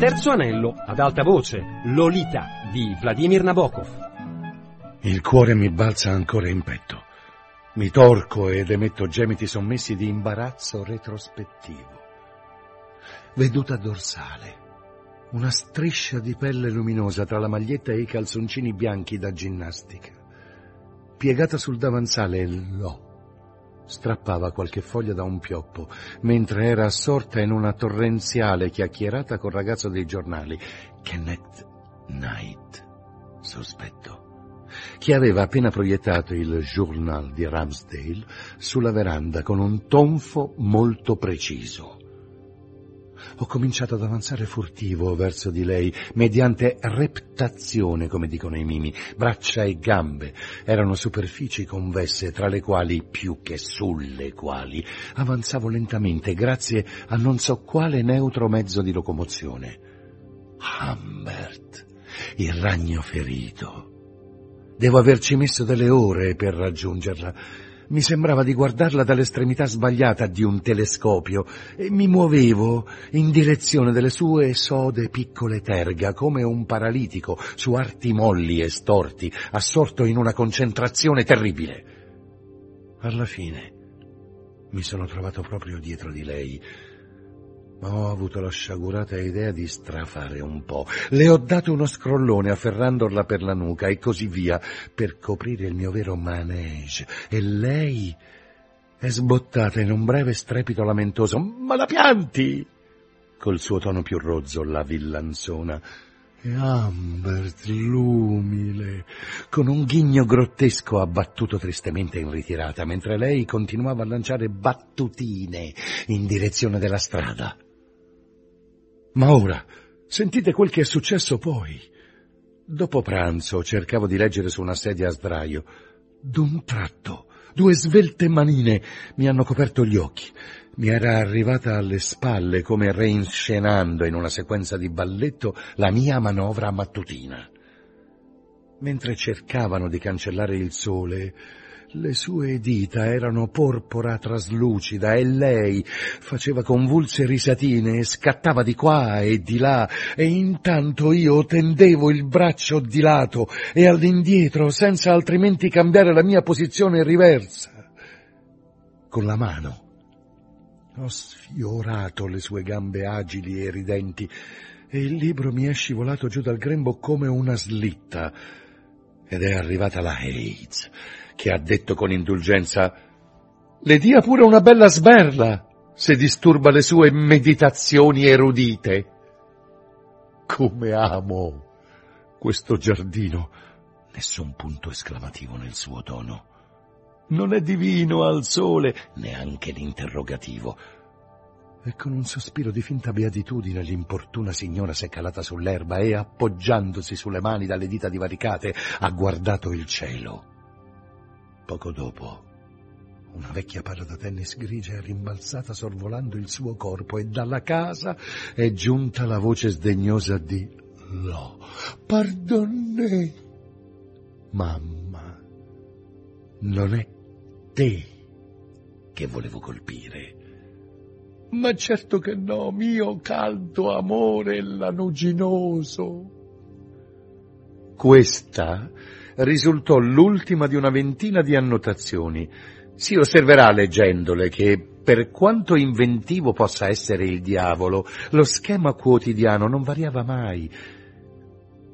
Terzo anello, ad alta voce, Lolita di Vladimir Nabokov. Il cuore mi balza ancora in petto. Mi torco ed emetto gemiti sommessi di imbarazzo retrospettivo. Veduta dorsale. Una striscia di pelle luminosa tra la maglietta e i calzoncini bianchi da ginnastica. Piegata sul davanzale, l'ho strappava qualche foglia da un pioppo, mentre era assorta in una torrenziale chiacchierata col ragazzo dei giornali, Kenneth Knight, sospetto, che aveva appena proiettato il Journal di Ramsdale sulla veranda con un tonfo molto preciso. Ho cominciato ad avanzare furtivo verso di lei, mediante reptazione, come dicono i mimi. Braccia e gambe erano superfici convesse, tra le quali, più che sulle quali, avanzavo lentamente, grazie a non so quale neutro mezzo di locomozione. Humbert, il ragno ferito. Devo averci messo delle ore per raggiungerla mi sembrava di guardarla dall'estremità sbagliata di un telescopio e mi muovevo in direzione delle sue sode piccole terga come un paralitico su arti molli e storti, assorto in una concentrazione terribile. Alla fine mi sono trovato proprio dietro di lei ma ho avuto la sciagurata idea di strafare un po'. Le ho dato uno scrollone afferrandola per la nuca e così via, per coprire il mio vero manege. E lei è sbottata in un breve strepito lamentoso. Ma la pianti! Col suo tono più rozzo, la villanzona. E Ambert, l'umile, con un ghigno grottesco abbattuto tristemente in ritirata, mentre lei continuava a lanciare battutine in direzione della strada. Ma ora, sentite quel che è successo poi. Dopo pranzo cercavo di leggere su una sedia a sdraio. D'un tratto, due svelte manine mi hanno coperto gli occhi. Mi era arrivata alle spalle come reinscenando in una sequenza di balletto la mia manovra mattutina. Mentre cercavano di cancellare il sole, le sue dita erano porpora traslucida e lei faceva convulse risatine e scattava di qua e di là e intanto io tendevo il braccio di lato e all'indietro senza altrimenti cambiare la mia posizione riversa. Con la mano ho sfiorato le sue gambe agili e ridenti e il libro mi è scivolato giù dal grembo come una slitta ed è arrivata la AIDS che ha detto con indulgenza le dia pure una bella sberla se disturba le sue meditazioni erudite. Come amo questo giardino. Nessun punto esclamativo nel suo tono. Non è divino al sole, neanche l'interrogativo. E con un sospiro di finta beatitudine l'importuna signora s'è calata sull'erba e, appoggiandosi sulle mani dalle dita divaricate, ha guardato il cielo. Poco dopo, una vecchia palla da tennis grigia è rimbalzata sorvolando il suo corpo e dalla casa è giunta la voce sdegnosa di Lo. Pardonne. Mamma, non è te che volevo colpire. Ma certo che no, mio caldo amore lanuginoso. Questa risultò l'ultima di una ventina di annotazioni. Si osserverà leggendole che, per quanto inventivo possa essere il diavolo, lo schema quotidiano non variava mai.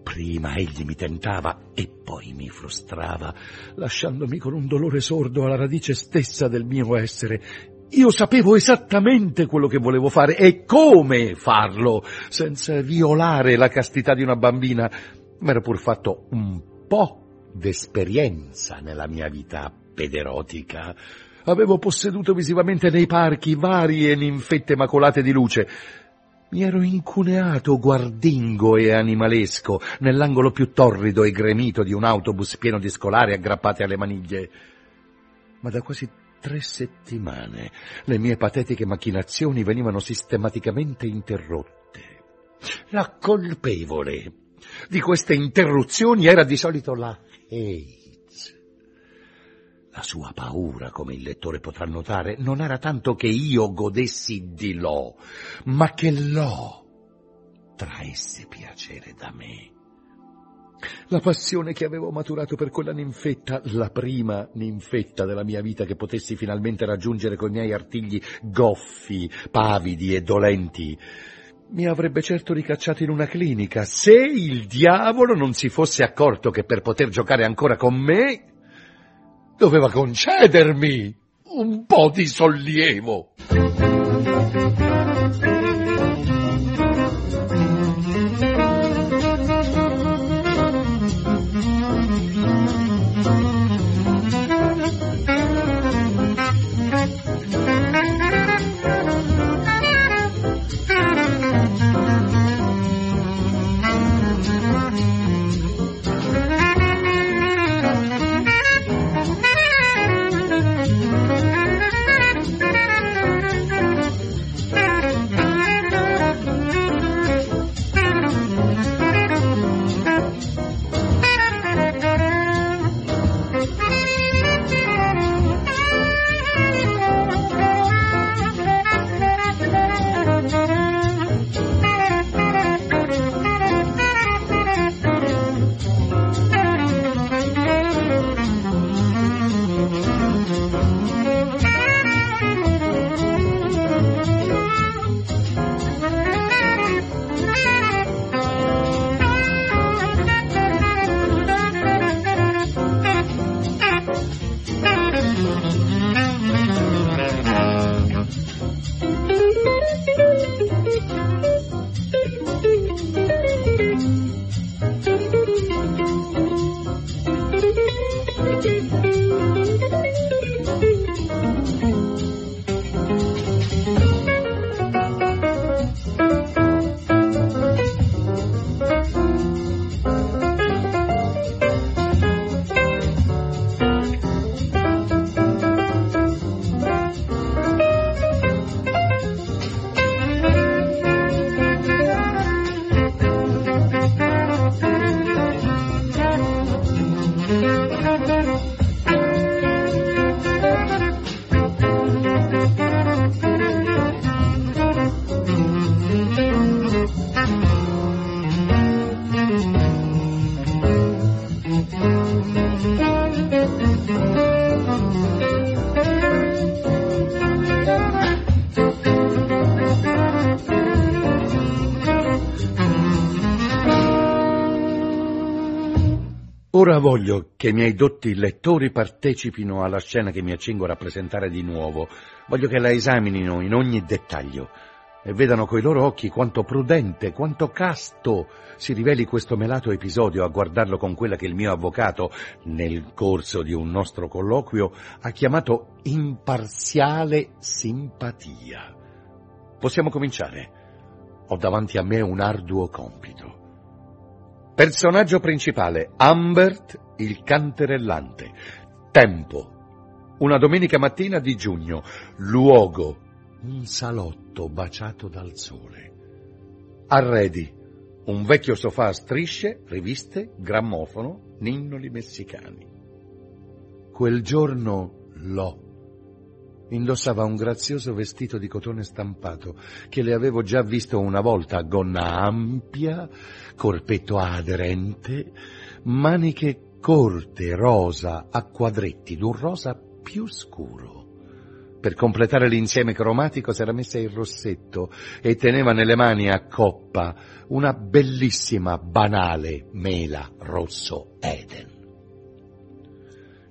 Prima egli mi tentava e poi mi frustrava, lasciandomi con un dolore sordo alla radice stessa del mio essere. Io sapevo esattamente quello che volevo fare e come farlo, senza violare la castità di una bambina. M'ero pur fatto un po' d'esperienza nella mia vita pederotica. Avevo posseduto visivamente nei parchi varie ninfette macolate di luce. Mi ero incuneato guardingo e animalesco nell'angolo più torrido e gremito di un autobus pieno di scolari aggrappati alle maniglie. Ma da quasi tre settimane le mie patetiche macchinazioni venivano sistematicamente interrotte. La colpevole di queste interruzioni era di solito la AIDS. La sua paura, come il lettore potrà notare, non era tanto che io godessi di Lo, ma che Lo traesse piacere da me. La passione che avevo maturato per quella ninfetta, la prima ninfetta della mia vita che potessi finalmente raggiungere coi miei artigli goffi, pavidi e dolenti, mi avrebbe certo ricacciato in una clinica se il diavolo non si fosse accorto che per poter giocare ancora con me doveva concedermi un po' di sollievo. Ora voglio che i miei dotti lettori partecipino alla scena che mi accingo a rappresentare di nuovo. Voglio che la esaminino in ogni dettaglio e vedano coi loro occhi quanto prudente, quanto casto si riveli questo melato episodio a guardarlo con quella che il mio avvocato, nel corso di un nostro colloquio, ha chiamato imparziale simpatia. Possiamo cominciare. Ho davanti a me un arduo compito. Personaggio principale, Humbert il canterellante. Tempo, una domenica mattina di giugno. Luogo, un salotto baciato dal sole. Arredi, un vecchio sofà a strisce, riviste, grammofono, ninnoli messicani. Quel giorno l'ho Indossava un grazioso vestito di cotone stampato che le avevo già visto una volta gonna ampia, corpetto aderente, maniche corte, rosa, a quadretti, d'un rosa più scuro. Per completare l'insieme cromatico s'era messa il rossetto e teneva nelle mani a coppa una bellissima, banale mela rosso Eden.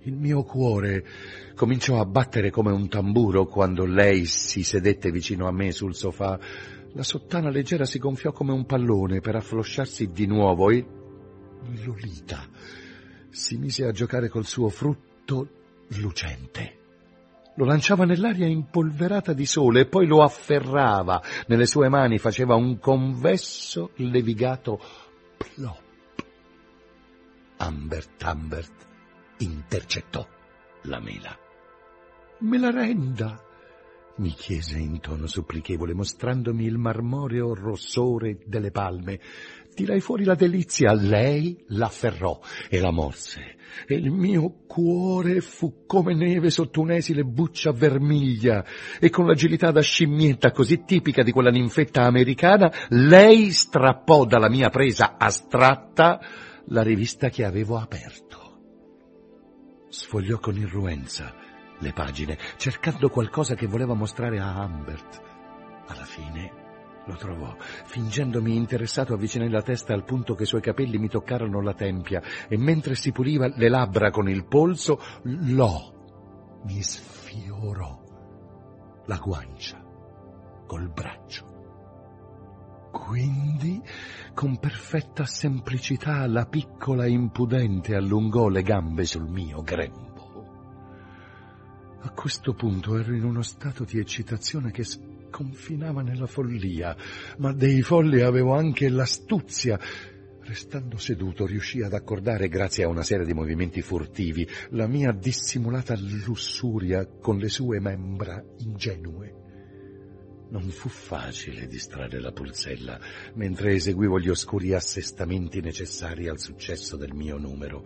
Il mio cuore cominciò a battere come un tamburo quando lei si sedette vicino a me sul sofà. La sottana leggera si gonfiò come un pallone per afflosciarsi di nuovo e Lolita si mise a giocare col suo frutto lucente. Lo lanciava nell'aria impolverata di sole e poi lo afferrava nelle sue mani, faceva un convesso levigato plop. Ambert Ambert intercettò la mela. Me la renda, mi chiese in tono supplichevole, mostrandomi il marmoreo rossore delle palme. Tirai fuori la delizia, lei l'afferrò e la morse, e il mio cuore fu come neve sotto un'esile buccia vermiglia, e con l'agilità da scimmietta così tipica di quella ninfetta americana, lei strappò dalla mia presa astratta la rivista che avevo aperto. Sfogliò con irruenza le pagine, cercando qualcosa che voleva mostrare a Humbert. Alla fine lo trovò. Fingendomi interessato avvicinai la testa al punto che i suoi capelli mi toccarono la tempia e mentre si puliva le labbra con il polso, l'ho mi sfiorò la guancia col braccio. Quindi, con perfetta semplicità, la piccola impudente allungò le gambe sul mio grembo. A questo punto ero in uno stato di eccitazione che sconfinava nella follia, ma dei folli avevo anche l'astuzia. Restando seduto riuscì ad accordare, grazie a una serie di movimenti furtivi, la mia dissimulata lussuria con le sue membra ingenue. Non fu facile distrarre la pulsella mentre eseguivo gli oscuri assestamenti necessari al successo del mio numero.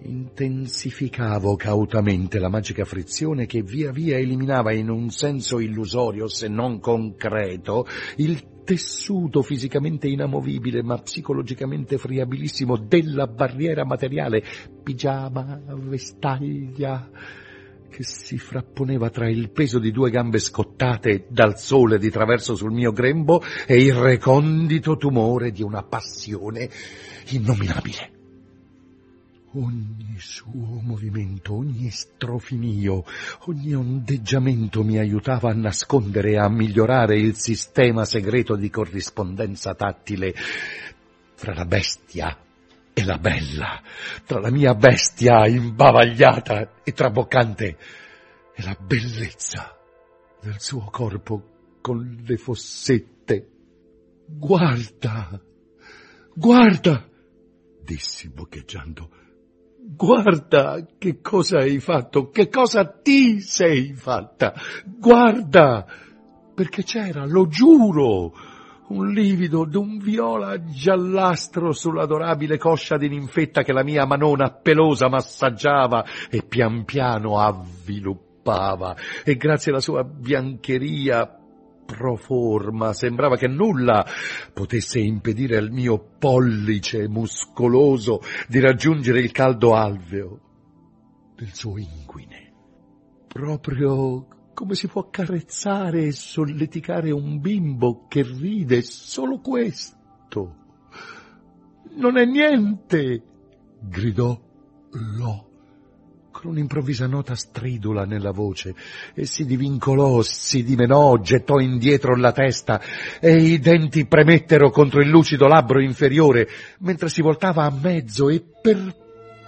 Intensificavo cautamente la magica frizione che via via eliminava in un senso illusorio, se non concreto, il tessuto fisicamente inamovibile ma psicologicamente friabilissimo della barriera materiale, pigiama, vestaglia, che si frapponeva tra il peso di due gambe scottate dal sole di traverso sul mio grembo e il recondito tumore di una passione innominabile. Ogni suo movimento, ogni strofinio, ogni ondeggiamento mi aiutava a nascondere e a migliorare il sistema segreto di corrispondenza tattile fra la bestia e la bella, tra la mia bestia imbavagliata e traboccante e la bellezza del suo corpo con le fossette. Guarda, guarda, dissi boccheggiando Guarda che cosa hai fatto, che cosa ti sei fatta. Guarda, perché c'era, lo giuro, un livido d'un viola giallastro sull'adorabile coscia di ninfetta che la mia manona pelosa massaggiava e pian piano avviluppava e grazie alla sua biancheria proforma, sembrava che nulla potesse impedire al mio pollice muscoloso di raggiungere il caldo alveo del suo inguine. Proprio come si può accarezzare e solleticare un bimbo che ride solo questo. Non è niente, gridò Lo con un'improvvisa nota stridula nella voce, e si divincolò, si dimenò, gettò indietro la testa, e i denti premettero contro il lucido labbro inferiore, mentre si voltava a mezzo, e per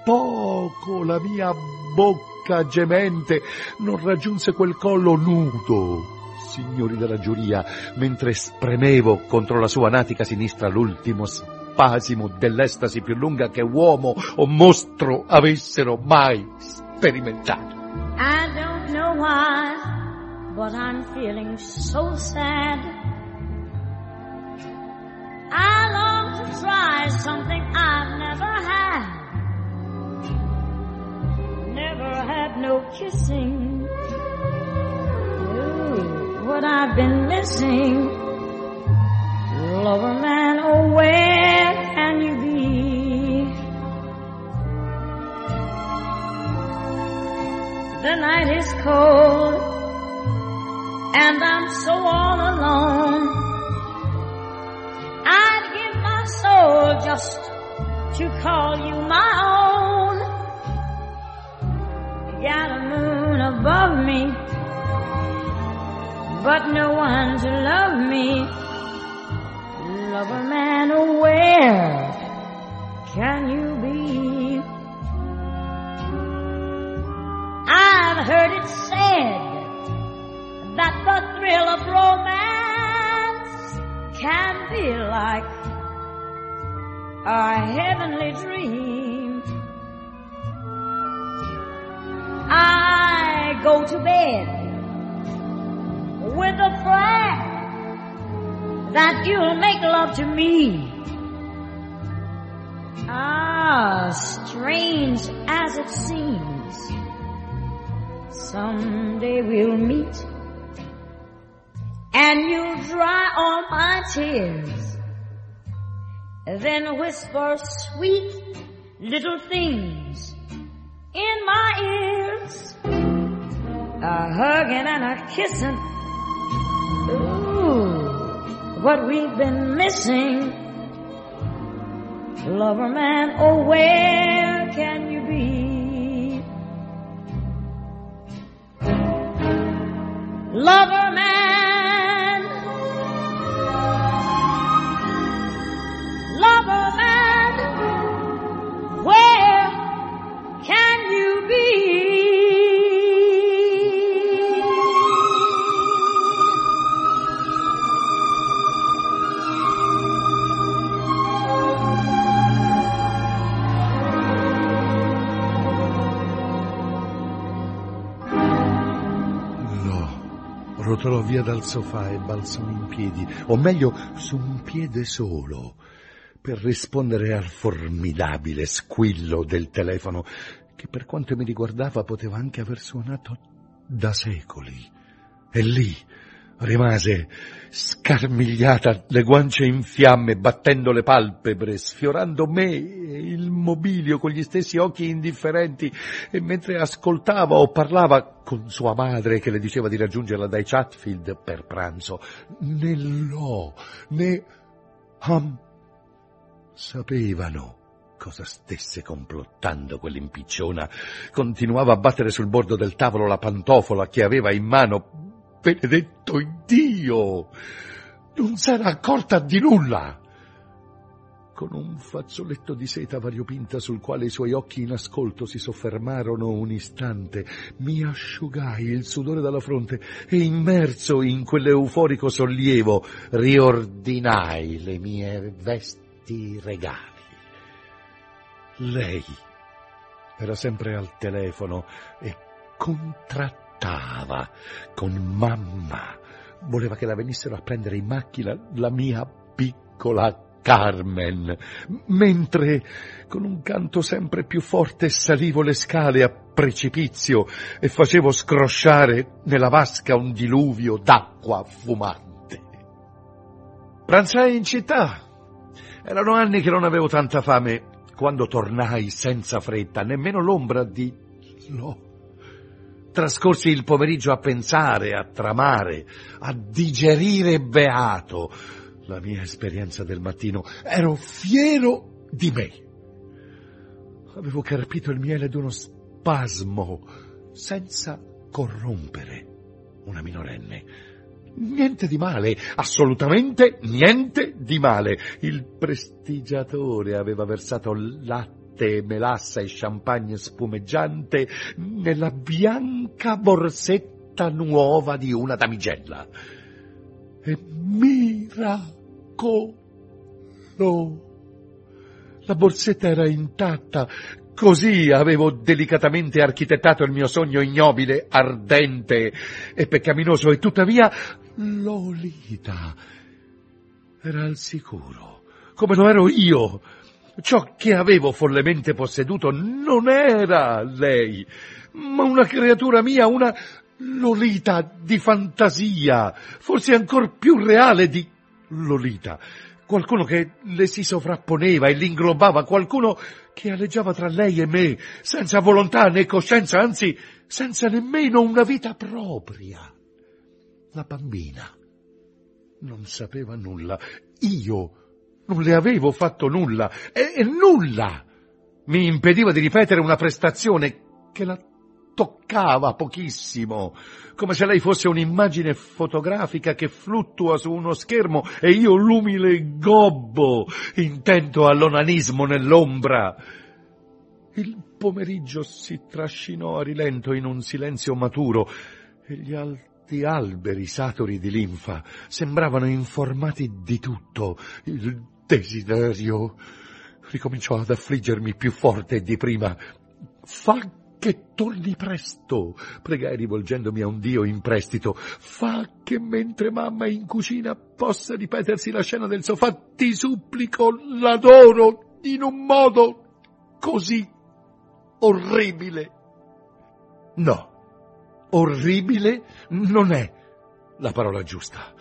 poco la mia bocca gemente non raggiunse quel collo nudo signori della giuria, mentre spremevo contro la sua natica sinistra l'ultimo spasimo dell'estasi più lunga che uomo o mostro avessero mai sperimentato. I don't know why, but I'm feeling so sad. I long to try something I've never had. Never had no kissing. Ooh, what I've been missing. Lover man, oh The night is cold and I'm so all alone. I'd give my soul just to call you my own. Got a moon above me, but no one to love me. Lover man, where can you be? I've heard it said that the thrill of romance can be like a heavenly dream. I go to bed with a prayer that you'll make love to me. Ah, strange as it seems, someday we'll meet and you'll dry all my tears. Then whisper sweet little things in my ears. A hugging and a kissing. Ooh, what we've been missing. Lover man, oh where can you Lover man, No, rotolò via dal sofà e balzò in piedi, o meglio, su un piede solo, per rispondere al formidabile squillo del telefono, che per quanto mi riguardava poteva anche aver suonato da secoli. E lì rimase scarmigliata, le guance in fiamme, battendo le palpebre, sfiorando me e il mobilio con gli stessi occhi indifferenti, e mentre ascoltava o parlava con sua madre che le diceva di raggiungerla dai Chatfield per pranzo, né Lo né Ham sapevano cosa stesse complottando quell'impicciona. Continuava a battere sul bordo del tavolo la pantofola che aveva in mano. Benedetto Dio! Non s'era accorta di nulla! Con un fazzoletto di seta variopinta sul quale i suoi occhi in ascolto si soffermarono un istante, mi asciugai il sudore dalla fronte e immerso in quell'euforico sollievo riordinai le mie vesti regali. Lei era sempre al telefono e contrattava con mamma. Voleva che la venissero a prendere in macchina la mia piccola Carmen, mentre con un canto sempre più forte salivo le scale a precipizio e facevo scrosciare nella vasca un diluvio d'acqua fumante. Pranzai in città. Erano anni che non avevo tanta fame quando tornai senza fretta, nemmeno l'ombra di Lo. Trascorsi il pomeriggio a pensare, a tramare, a digerire beato la mia esperienza del mattino. Ero fiero di me. Avevo carpito il miele d'uno spasmo senza corrompere una minorenne. Niente di male, assolutamente niente di male. Il prestigiatore aveva versato latte, melassa e champagne spumeggiante nella bianca borsetta nuova di una damigella. E miracolo! La borsetta era intatta, Così avevo delicatamente architettato il mio sogno ignobile, ardente e peccaminoso, e tuttavia Lolita era al sicuro, come lo ero io. Ciò che avevo follemente posseduto non era lei, ma una creatura mia, una Lolita di fantasia, forse ancor più reale di Lolita qualcuno che le si sovrapponeva e l'inglobava, qualcuno che aleggiava tra lei e me, senza volontà né coscienza, anzi senza nemmeno una vita propria. La bambina non sapeva nulla, io non le avevo fatto nulla, e, nulla mi impediva di ripetere una prestazione che la toccava pochissimo, come se lei fosse un'immagine fotografica che fluttua su uno schermo e io l'umile gobbo, intento all'onanismo nell'ombra. Il pomeriggio si trascinò a rilento in un silenzio maturo e gli alti alberi saturi di linfa sembravano informati di tutto. Il desiderio ricominciò ad affliggermi più forte di prima. Fa che torni presto, pregai rivolgendomi a un dio in prestito. Fa che mentre mamma è in cucina possa ripetersi la scena del sofà. Ti supplico, l'adoro in un modo così orribile. No, orribile non è la parola giusta.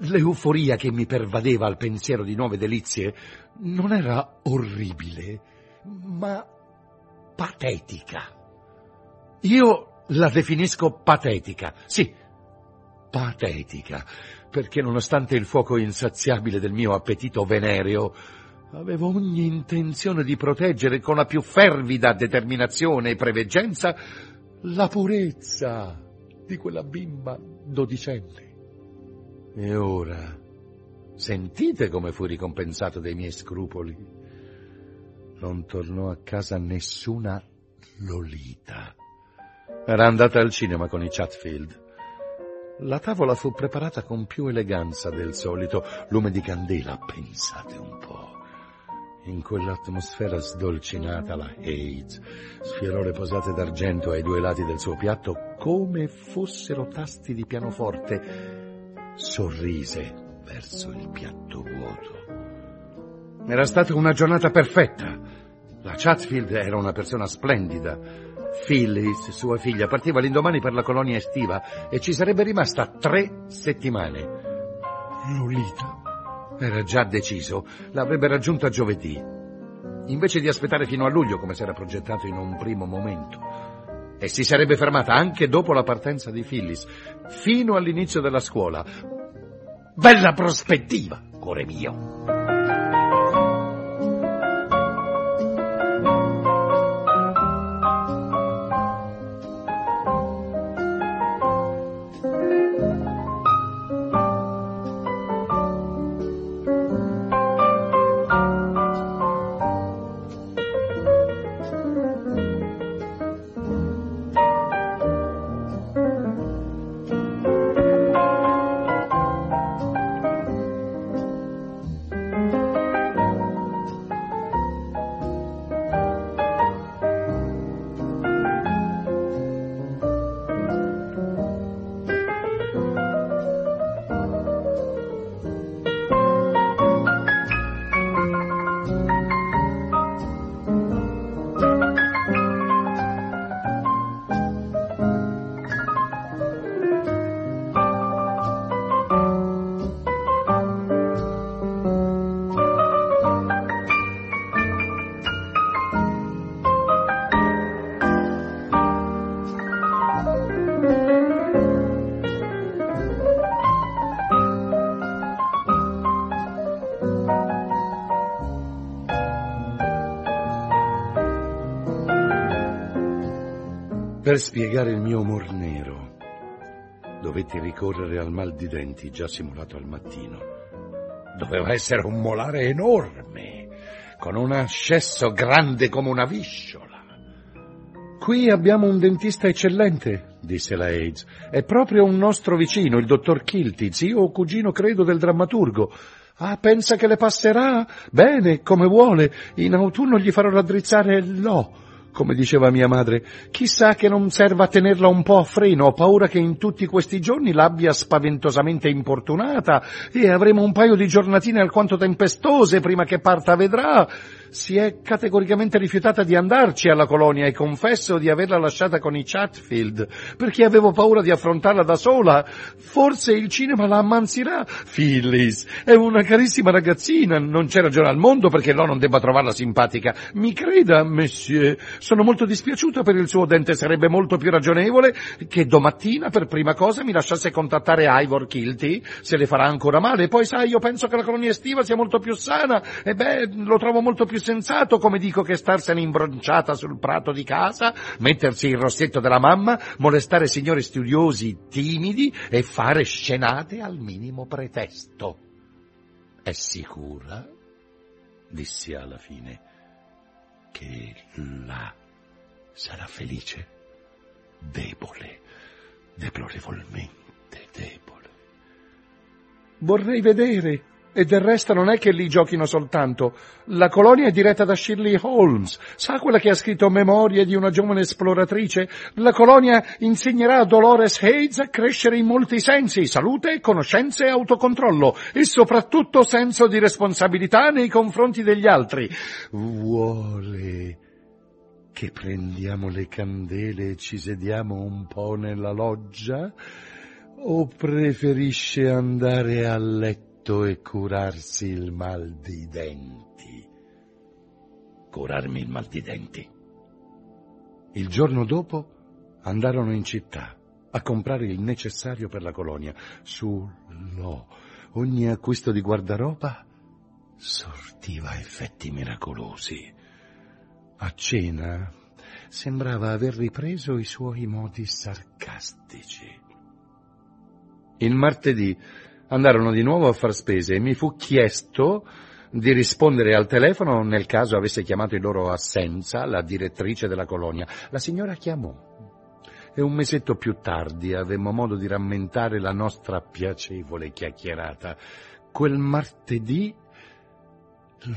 L'euforia che mi pervadeva al pensiero di nuove delizie non era orribile, ma patetica. Io la definisco patetica, sì, patetica, perché nonostante il fuoco insaziabile del mio appetito venereo, avevo ogni intenzione di proteggere con la più fervida determinazione e preveggenza la purezza di quella bimba dodicenne. E ora, sentite come fui ricompensato dei miei scrupoli. Non tornò a casa nessuna Lolita. Era andata al cinema con i Chatfield. La tavola fu preparata con più eleganza del solito, lume di candela, pensate un po'. In quell'atmosfera sdolcinata la Hayes sfiorò le posate d'argento ai due lati del suo piatto come fossero tasti di pianoforte. Sorrise verso il piatto vuoto. Era stata una giornata perfetta. La Chatfield era una persona splendida. Phyllis, sua figlia, partiva l'indomani per la colonia estiva e ci sarebbe rimasta tre settimane. Lolita era già deciso, l'avrebbe raggiunta giovedì, invece di aspettare fino a luglio come si era progettato in un primo momento. E si sarebbe fermata anche dopo la partenza di Phyllis, fino all'inizio della scuola. Bella prospettiva, cuore mio! Per spiegare il mio umor nero, dovetti ricorrere al mal di denti già simulato al mattino. Doveva essere un molare enorme, con un ascesso grande come una visciola. Qui abbiamo un dentista eccellente, disse la Aids. È proprio un nostro vicino, il dottor Kilty, zio o cugino credo del drammaturgo. Ah, pensa che le passerà? Bene, come vuole. In autunno gli farò raddrizzare l'O come diceva mia madre, chissà che non serva a tenerla un po' a freno, ho paura che in tutti questi giorni l'abbia spaventosamente importunata e avremo un paio di giornatine alquanto tempestose prima che parta vedrà si è categoricamente rifiutata di andarci alla colonia e confesso di averla lasciata con i Chatfield, perché avevo paura di affrontarla da sola. Forse il cinema la ammansirà. Phyllis è una carissima ragazzina, non c'è ragione al mondo perché no non debba trovarla simpatica. Mi creda, monsieur, sono molto dispiaciuta per il suo dente, sarebbe molto più ragionevole che domattina per prima cosa mi lasciasse contattare Ivor Kilty, se le farà ancora male. Poi sai, io penso che la colonia estiva sia molto più sana, e beh, lo trovo molto più sensato, come dico, che starsene imbronciata sul prato di casa, mettersi il rossetto della mamma, molestare signori studiosi timidi e fare scenate al minimo pretesto. È sicura, dissi alla fine, che là sarà felice? Debole, deplorevolmente debole. Vorrei vedere, E del resto non è che lì giochino soltanto. La colonia è diretta da Shirley Holmes. Sa quella che ha scritto Memorie di una giovane esploratrice? La colonia insegnerà a Dolores Hayes a crescere in molti sensi, salute, conoscenze e autocontrollo, e soprattutto senso di responsabilità nei confronti degli altri. Vuole che prendiamo le candele e ci sediamo un po' nella loggia? O preferisce andare a letto? Letto e curarsi il mal di denti. Curarmi il mal di denti. Il giorno dopo andarono in città a comprare il necessario per la colonia. Su no, ogni acquisto di guardaroba sortiva effetti miracolosi. A cena sembrava aver ripreso i suoi modi sarcastici. Il martedì andarono di nuovo a far spese e mi fu chiesto di rispondere al telefono nel caso avesse chiamato in loro assenza la direttrice della colonia. La signora chiamò e un mesetto più tardi avemmo modo di rammentare la nostra piacevole chiacchierata. Quel martedì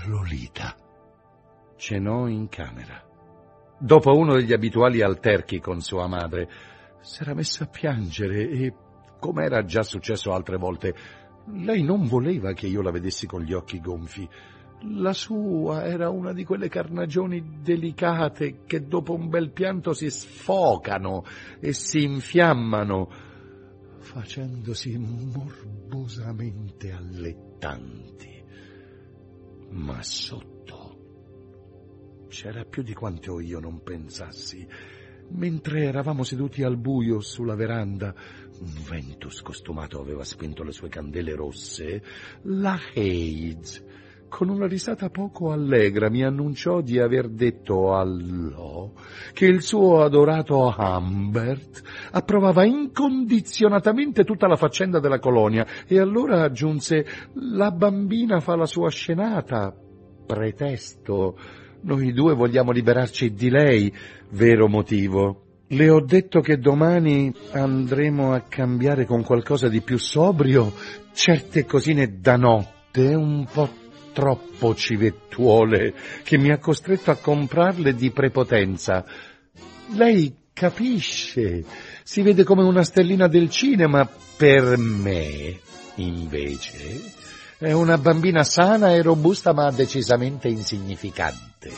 Lolita cenò in camera. Dopo uno degli abituali alterchi con sua madre, s'era messa a piangere e come era già successo altre volte, lei non voleva che io la vedessi con gli occhi gonfi. La sua era una di quelle carnagioni delicate che dopo un bel pianto si sfocano e si infiammano, facendosi morbosamente allettanti. Ma sotto c'era più di quanto io non pensassi. Mentre eravamo seduti al buio sulla veranda, un vento scostumato aveva spento le sue candele rosse, la Hayes, con una risata poco allegra, mi annunciò di aver detto all'O che il suo adorato Humbert approvava incondizionatamente tutta la faccenda della colonia e allora aggiunse la bambina fa la sua scenata. Pretesto. Noi due vogliamo liberarci di lei, vero motivo. Le ho detto che domani andremo a cambiare con qualcosa di più sobrio certe cosine da notte, un po' troppo civettuole, che mi ha costretto a comprarle di prepotenza. Lei capisce, si vede come una stellina del cinema, per me, invece, è una bambina sana e robusta ma decisamente insignificante.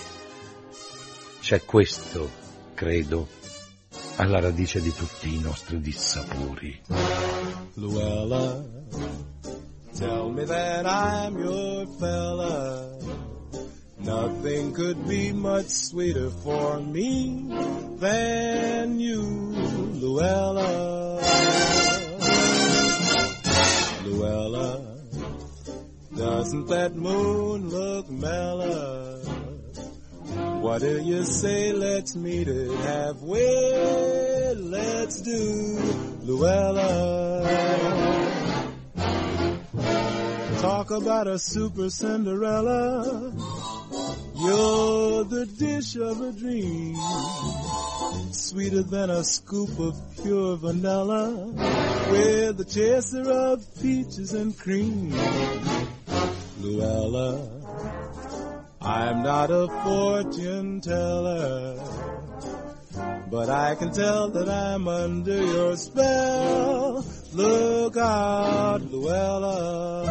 C'è questo, credo, alla radice di tutti i nostri dissapori. Luella, tell me that I'm your fella. Nothing could be much sweeter for me than you, Luella. Luella, doesn't that moon look mellow? What do you say? Let's meet it halfway. Let's do Luella. Talk about a super Cinderella. You're the dish of a dream. Sweeter than a scoop of pure vanilla. With a chaser of peaches and cream. Luella. I'm not a fortune teller, but I can tell that I'm under your spell. Look out, Luella.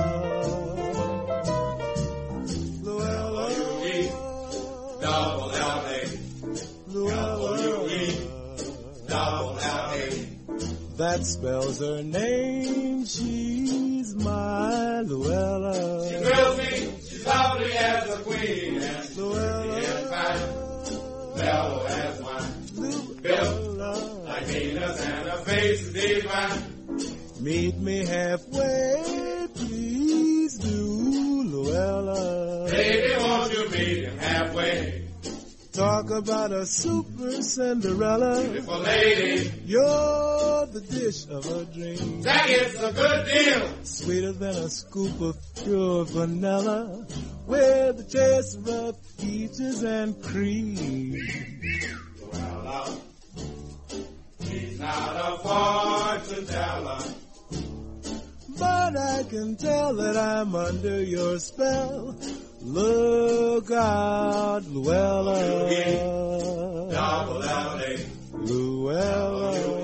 Luella. Double L-A. Luella. Double. That spells her name. She's my Luella. She thrills me. As a queen. And Luella. in fine. Mellow as wine. Built like Venus and her face divine. Meet me halfway, please do, Luella. Baby, won't you meet him halfway? Talk about a super Cinderella. Beautiful lady, You're the dish of a dream. that is a good deal. Sweeter than a scoop of pure vanilla. With a taste of peaches and cream. Well, uh, he's not a fortune teller. But I can tell that I'm under your spell. Look out, Luella. Double L-A. Luella.